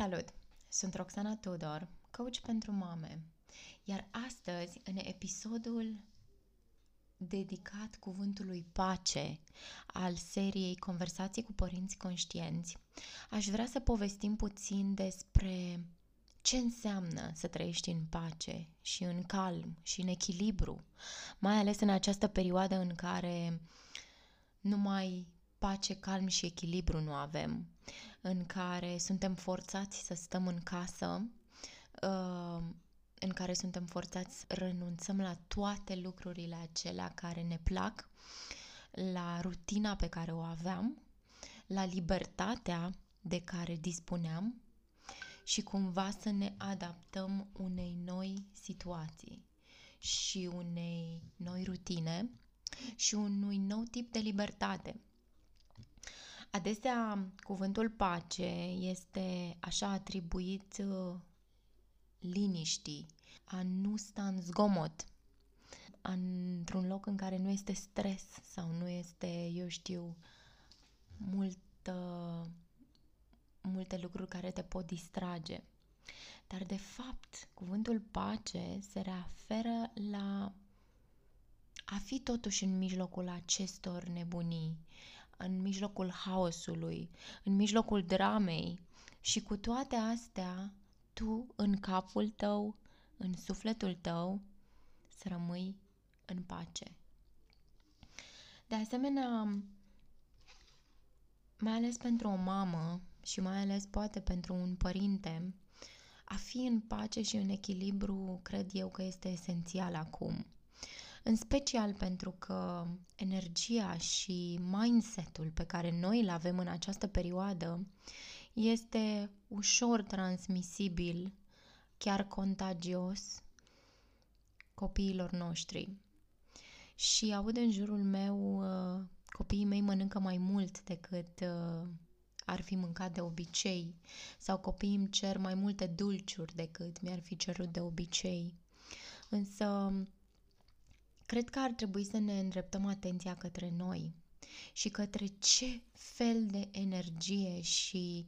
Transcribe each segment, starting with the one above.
Salut! Sunt Roxana Tudor, coach pentru mame, iar astăzi, în episodul dedicat cuvântului pace al seriei Conversații cu părinți conștienți, aș vrea să povestim puțin despre ce înseamnă să trăiești în pace și în calm și în echilibru, mai ales în această perioadă în care numai pace, calm și echilibru nu avem, în care suntem forțați să stăm în casă, uh, în care suntem forțați să renunțăm la toate lucrurile acelea care ne plac, la rutina pe care o aveam, la libertatea de care dispuneam și cumva să ne adaptăm unei noi situații și unei noi rutine și unui nou tip de libertate. Adesea, cuvântul pace este așa atribuit uh, liniștii, a nu sta în zgomot, într-un loc în care nu este stres sau nu este, eu știu, multă, multe lucruri care te pot distrage. Dar, de fapt, cuvântul pace se referă la a fi totuși în mijlocul acestor nebunii, în mijlocul haosului, în mijlocul dramei și cu toate astea, tu în capul tău, în sufletul tău, să rămâi în pace. De asemenea, mai ales pentru o mamă și mai ales poate pentru un părinte, a fi în pace și în echilibru cred eu că este esențial acum în special pentru că energia și mindsetul pe care noi îl avem în această perioadă este ușor transmisibil, chiar contagios copiilor noștri. Și aud în jurul meu, uh, copiii mei mănâncă mai mult decât uh, ar fi mâncat de obicei, sau copiii îmi cer mai multe dulciuri decât mi-ar fi cerut de obicei. Însă cred că ar trebui să ne îndreptăm atenția către noi și către ce fel de energie și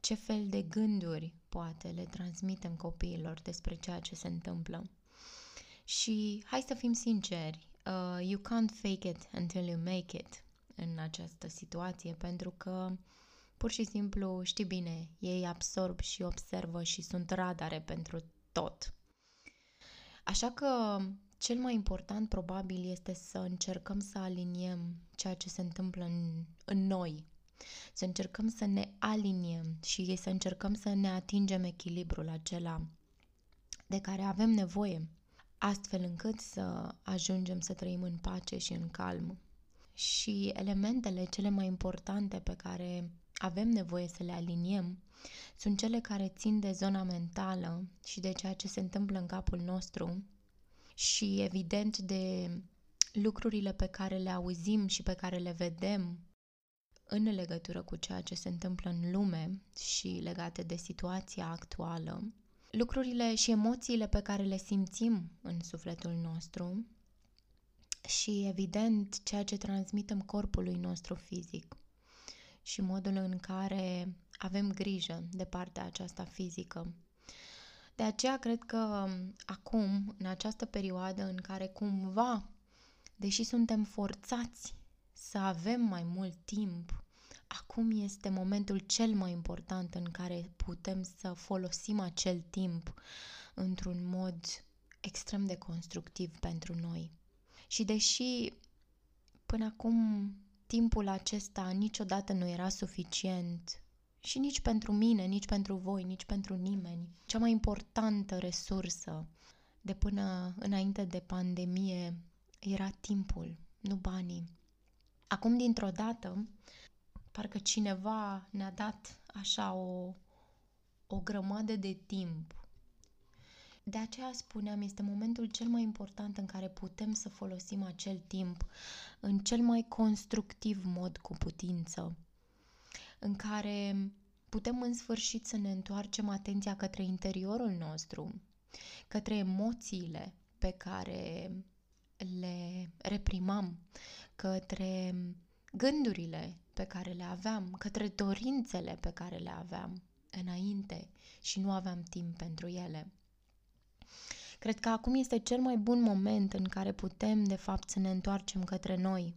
ce fel de gânduri poate le transmitem copiilor despre ceea ce se întâmplă. Și hai să fim sinceri, uh, you can't fake it until you make it în această situație, pentru că pur și simplu, știi bine, ei absorb și observă și sunt radare pentru tot. Așa că cel mai important probabil este să încercăm să aliniem ceea ce se întâmplă în, în noi. Să încercăm să ne aliniem și să încercăm să ne atingem echilibrul acela de care avem nevoie, astfel încât să ajungem să trăim în pace și în calm. Și elementele cele mai importante pe care avem nevoie să le aliniem sunt cele care țin de zona mentală și de ceea ce se întâmplă în capul nostru și evident de lucrurile pe care le auzim și pe care le vedem în legătură cu ceea ce se întâmplă în lume și legate de situația actuală, lucrurile și emoțiile pe care le simțim în sufletul nostru și, evident, ceea ce transmitem corpului nostru fizic și modul în care avem grijă de partea aceasta fizică de aceea cred că acum, în această perioadă în care cumva, deși suntem forțați să avem mai mult timp, acum este momentul cel mai important în care putem să folosim acel timp într-un mod extrem de constructiv pentru noi. Și deși până acum timpul acesta niciodată nu era suficient și nici pentru mine, nici pentru voi, nici pentru nimeni. Cea mai importantă resursă de până înainte de pandemie era timpul, nu banii. Acum, dintr-o dată, parcă cineva ne-a dat așa o, o grămadă de timp. De aceea spuneam, este momentul cel mai important în care putem să folosim acel timp în cel mai constructiv mod cu putință în care putem în sfârșit să ne întoarcem atenția către interiorul nostru, către emoțiile pe care le reprimam, către gândurile pe care le aveam, către dorințele pe care le aveam înainte și nu aveam timp pentru ele. Cred că acum este cel mai bun moment în care putem, de fapt, să ne întoarcem către noi,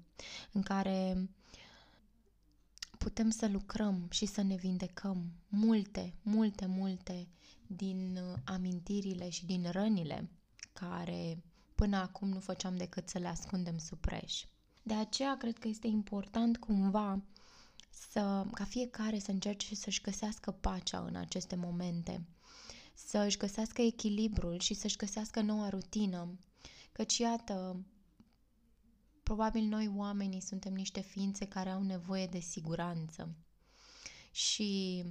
în care putem să lucrăm și să ne vindecăm multe, multe, multe din uh, amintirile și din rănile care până acum nu făceam decât să le ascundem sub preș. De aceea cred că este important cumva să, ca fiecare să încerce să-și găsească pacea în aceste momente, să-și găsească echilibrul și să-și găsească noua rutină. Căci, iată, probabil noi oamenii suntem niște ființe care au nevoie de siguranță. Și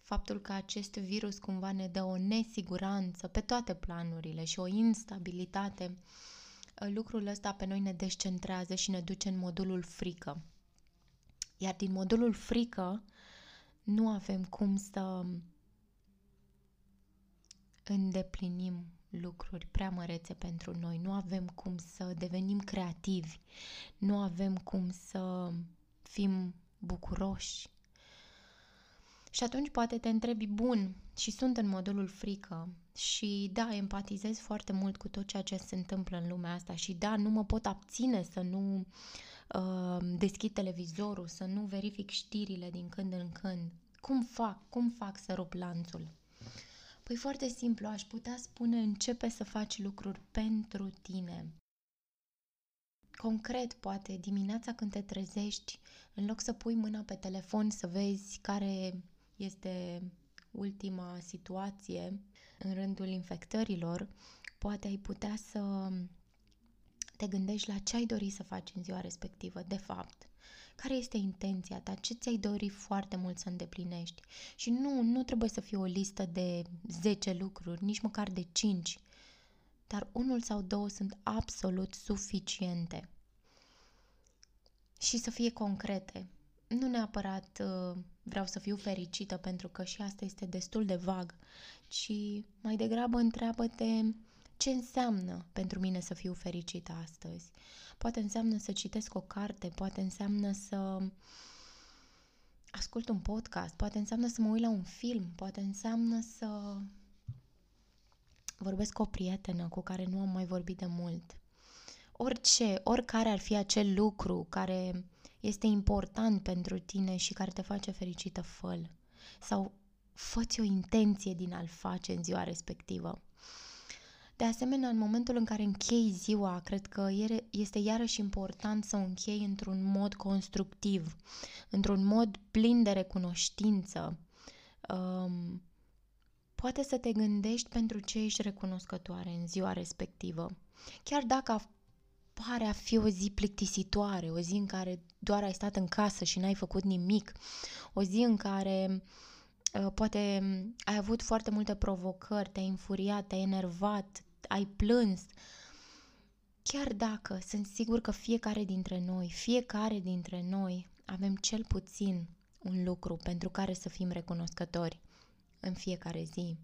faptul că acest virus cumva ne dă o nesiguranță pe toate planurile și o instabilitate, lucrul ăsta pe noi ne descentrează și ne duce în modulul frică. Iar din modulul frică nu avem cum să îndeplinim lucruri prea mărețe pentru noi, nu avem cum să devenim creativi, nu avem cum să fim bucuroși. Și atunci poate te întrebi, bun, și sunt în modulul frică și da, empatizez foarte mult cu tot ceea ce se întâmplă în lumea asta și da, nu mă pot abține să nu uh, deschid televizorul, să nu verific știrile din când în când. Cum fac? Cum fac să rup lanțul? Păi foarte simplu, aș putea spune începe să faci lucruri pentru tine. Concret, poate, dimineața când te trezești, în loc să pui mâna pe telefon să vezi care este ultima situație în rândul infectărilor, poate ai putea să te gândești la ce ai dori să faci în ziua respectivă, de fapt. Care este intenția ta? Ce ți-ai dori foarte mult să îndeplinești? Și nu, nu trebuie să fie o listă de 10 lucruri, nici măcar de 5, dar unul sau două sunt absolut suficiente. Și să fie concrete. Nu neapărat uh, vreau să fiu fericită, pentru că și asta este destul de vag, ci mai degrabă întreabă-te ce înseamnă pentru mine să fiu fericită astăzi. Poate înseamnă să citesc o carte, poate înseamnă să ascult un podcast, poate înseamnă să mă uit la un film, poate înseamnă să vorbesc cu o prietenă cu care nu am mai vorbit de mult. Orice, oricare ar fi acel lucru care este important pentru tine și care te face fericită, fă Sau fă o intenție din a-l face în ziua respectivă. De asemenea, în momentul în care închei ziua, cred că este iarăși important să o închei într-un mod constructiv, într-un mod plin de recunoștință. Um, poate să te gândești pentru ce ești recunoscătoare în ziua respectivă. Chiar dacă pare a fi o zi plictisitoare, o zi în care doar ai stat în casă și n-ai făcut nimic, o zi în care uh, poate ai avut foarte multe provocări, te-ai înfuriat, te-ai enervat, ai plâns. Chiar dacă sunt sigur că fiecare dintre noi, fiecare dintre noi avem cel puțin un lucru pentru care să fim recunoscători în fiecare zi.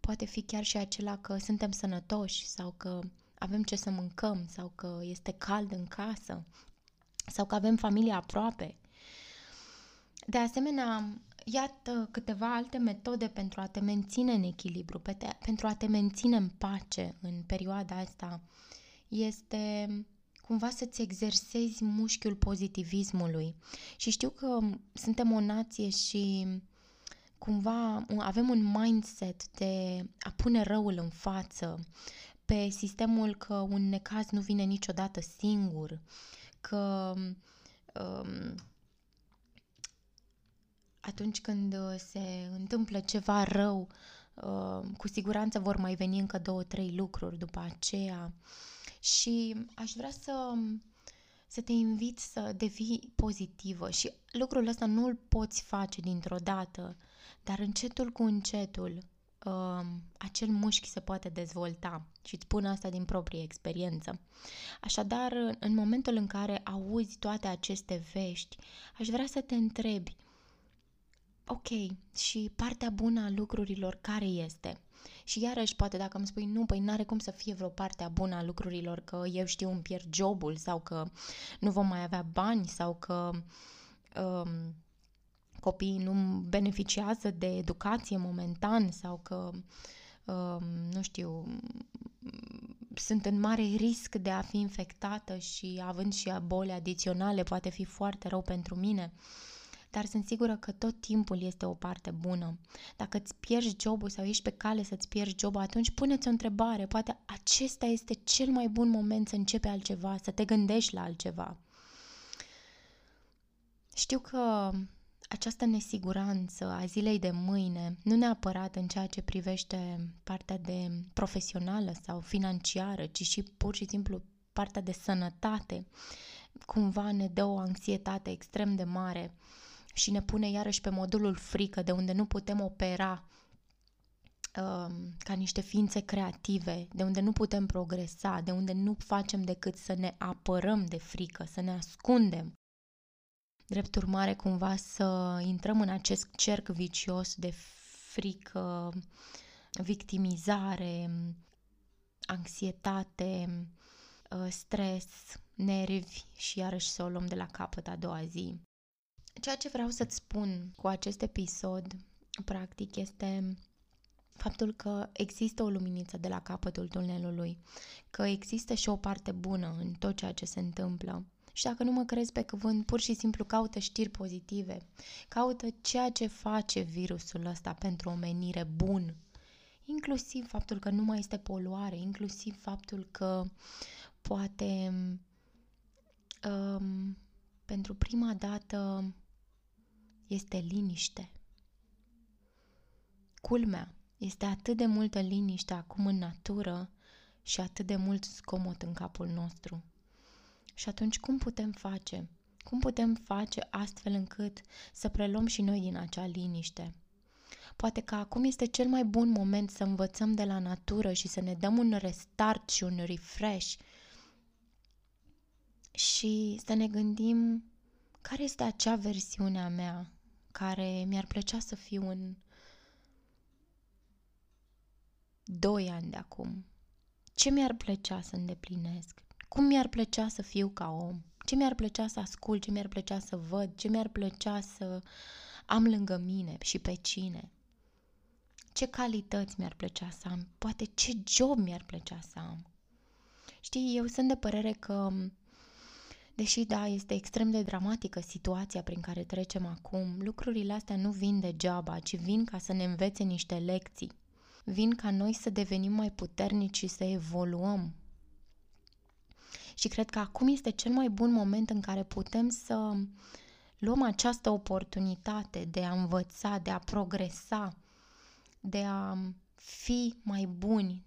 Poate fi chiar și acela că suntem sănătoși sau că avem ce să mâncăm sau că este cald în casă sau că avem familie aproape. De asemenea, iată câteva alte metode pentru a te menține în echilibru, pentru a te menține în pace în perioada asta. Este cumva să-ți exersezi mușchiul pozitivismului. Și știu că suntem o nație și cumva avem un mindset de a pune răul în față, pe sistemul că un necaz nu vine niciodată singur, că um, atunci când uh, se întâmplă ceva rău, uh, cu siguranță vor mai veni încă două, trei lucruri după aceea. Și aș vrea să, să te invit să devii pozitivă și lucrul ăsta nu îl poți face dintr-o dată, dar încetul cu încetul uh, acel mușchi se poate dezvolta și îți spun asta din proprie experiență. Așadar, în momentul în care auzi toate aceste vești, aș vrea să te întrebi ok, și partea bună a lucrurilor care este? Și iarăși, poate dacă îmi spui, nu, păi n-are cum să fie vreo parte a bună a lucrurilor, că eu știu îmi pierd jobul sau că nu vom mai avea bani sau că um, copiii nu beneficiază de educație momentan sau că, uh, nu știu, sunt în mare risc de a fi infectată și având și boli adiționale poate fi foarte rău pentru mine. Dar sunt sigură că tot timpul este o parte bună. Dacă îți pierzi jobul sau ești pe cale să-ți pierzi jobul, atunci puneți o întrebare. Poate acesta este cel mai bun moment să începi altceva, să te gândești la altceva. Știu că această nesiguranță a zilei de mâine, nu neapărat în ceea ce privește partea de profesională sau financiară, ci și pur și simplu partea de sănătate, cumva ne dă o anxietate extrem de mare și ne pune iarăși pe modulul frică, de unde nu putem opera um, ca niște ființe creative, de unde nu putem progresa, de unde nu facem decât să ne apărăm de frică, să ne ascundem Drept urmare, cumva să intrăm în acest cerc vicios de frică, victimizare, anxietate, uh, stres, nervi și iarăși să o luăm de la capăt a doua zi. Ceea ce vreau să-ți spun cu acest episod, practic, este faptul că există o luminiță de la capătul tunelului, că există și o parte bună în tot ceea ce se întâmplă și dacă nu mă crezi pe cuvânt, pur și simplu caută știri pozitive. Caută ceea ce face virusul ăsta pentru omenire bun. Inclusiv faptul că nu mai este poluare, inclusiv faptul că poate um, pentru prima dată este liniște. Culmea, este atât de multă liniște acum în natură și atât de mult zgomot în capul nostru. Și atunci cum putem face? Cum putem face astfel încât să preluăm și noi din acea liniște? Poate că acum este cel mai bun moment să învățăm de la natură și să ne dăm un restart și un refresh și să ne gândim care este acea versiune a mea care mi-ar plăcea să fiu în doi ani de acum. Ce mi-ar plăcea să îndeplinesc? cum mi-ar plăcea să fiu ca om, ce mi-ar plăcea să ascult, ce mi-ar plăcea să văd, ce mi-ar plăcea să am lângă mine și pe cine. Ce calități mi-ar plăcea să am, poate ce job mi-ar plăcea să am. Știi, eu sunt de părere că, deși da, este extrem de dramatică situația prin care trecem acum, lucrurile astea nu vin degeaba, ci vin ca să ne învețe niște lecții. Vin ca noi să devenim mai puternici și să evoluăm și cred că acum este cel mai bun moment în care putem să luăm această oportunitate de a învăța, de a progresa, de a fi mai buni,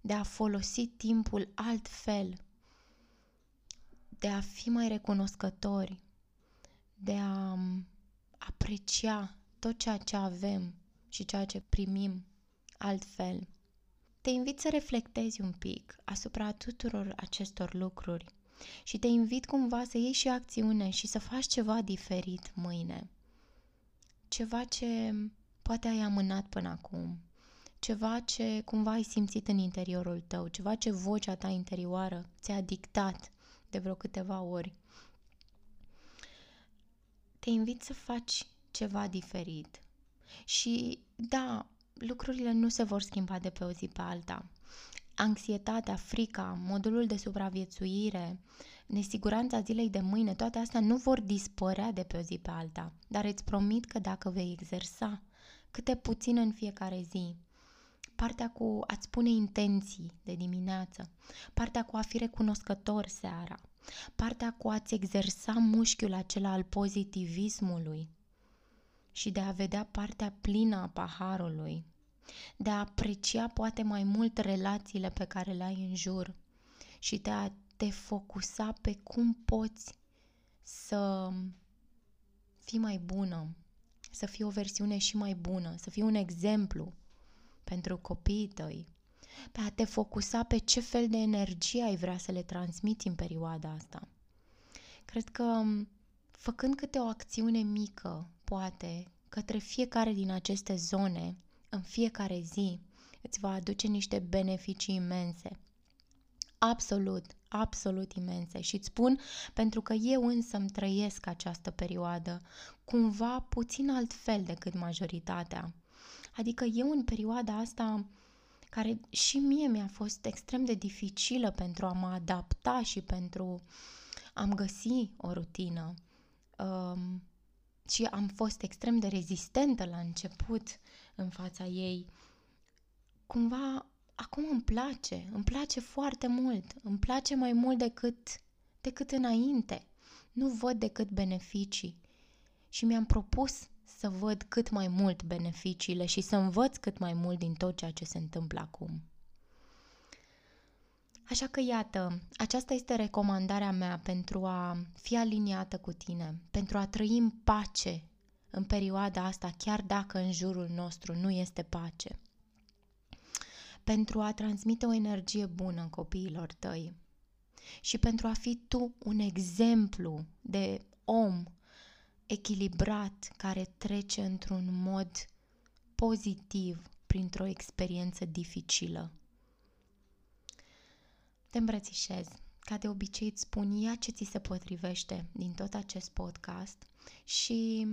de a folosi timpul altfel, de a fi mai recunoscători, de a aprecia tot ceea ce avem și ceea ce primim altfel. Te invit să reflectezi un pic asupra tuturor acestor lucruri și te invit cumva să iei și acțiune și să faci ceva diferit mâine. Ceva ce poate ai amânat până acum, ceva ce cumva ai simțit în interiorul tău, ceva ce vocea ta interioară ți-a dictat de vreo câteva ori. Te invit să faci ceva diferit. Și da, lucrurile nu se vor schimba de pe o zi pe alta. Anxietatea, frica, modulul de supraviețuire, nesiguranța zilei de mâine, toate astea nu vor dispărea de pe o zi pe alta, dar îți promit că dacă vei exersa câte puțin în fiecare zi, partea cu a-ți pune intenții de dimineață, partea cu a fi recunoscător seara, partea cu a-ți exersa mușchiul acela al pozitivismului, și de a vedea partea plină a paharului, de a aprecia poate mai mult relațiile pe care le ai în jur și de a te focusa pe cum poți să fii mai bună, să fii o versiune și mai bună, să fii un exemplu pentru copiii tăi, pe a te focusa pe ce fel de energie ai vrea să le transmiți în perioada asta. Cred că făcând câte o acțiune mică, poate, către fiecare din aceste zone, în fiecare zi, îți va aduce niște beneficii imense. Absolut, absolut imense și îți spun pentru că eu însă îmi trăiesc această perioadă cumva puțin altfel decât majoritatea. Adică eu în perioada asta care și mie mi-a fost extrem de dificilă pentru a mă adapta și pentru a-mi găsi o rutină. Um, și am fost extrem de rezistentă la început în fața ei. Cumva acum îmi place, îmi place foarte mult, îmi place mai mult decât, decât înainte. Nu văd decât beneficii și mi-am propus să văd cât mai mult beneficiile și să învăț cât mai mult din tot ceea ce se întâmplă acum. Așa că iată, aceasta este recomandarea mea pentru a fi aliniată cu tine, pentru a trăi în pace în perioada asta, chiar dacă în jurul nostru nu este pace. Pentru a transmite o energie bună copiilor tăi și pentru a fi tu un exemplu de om echilibrat care trece într-un mod pozitiv printr-o experiență dificilă. Te îmbrățișez. Ca de obicei îți spun ia ce ți se potrivește din tot acest podcast și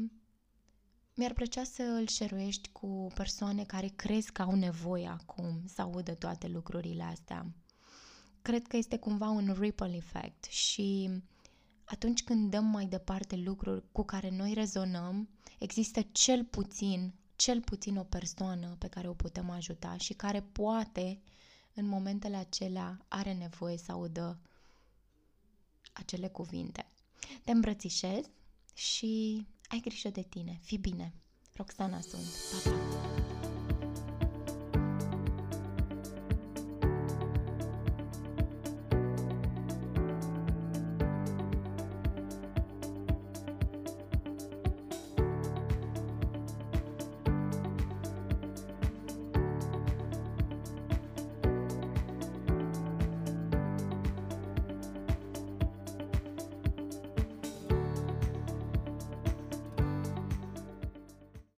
mi-ar plăcea să îl șeruiești cu persoane care crezi că au nevoie acum să audă toate lucrurile astea. Cred că este cumva un ripple effect și atunci când dăm mai departe lucruri cu care noi rezonăm, există cel puțin, cel puțin o persoană pe care o putem ajuta și care poate în momentele acelea are nevoie să audă acele cuvinte. Te îmbrățișez și ai grijă de tine. Fii bine. Roxana sunt. Pa, pa!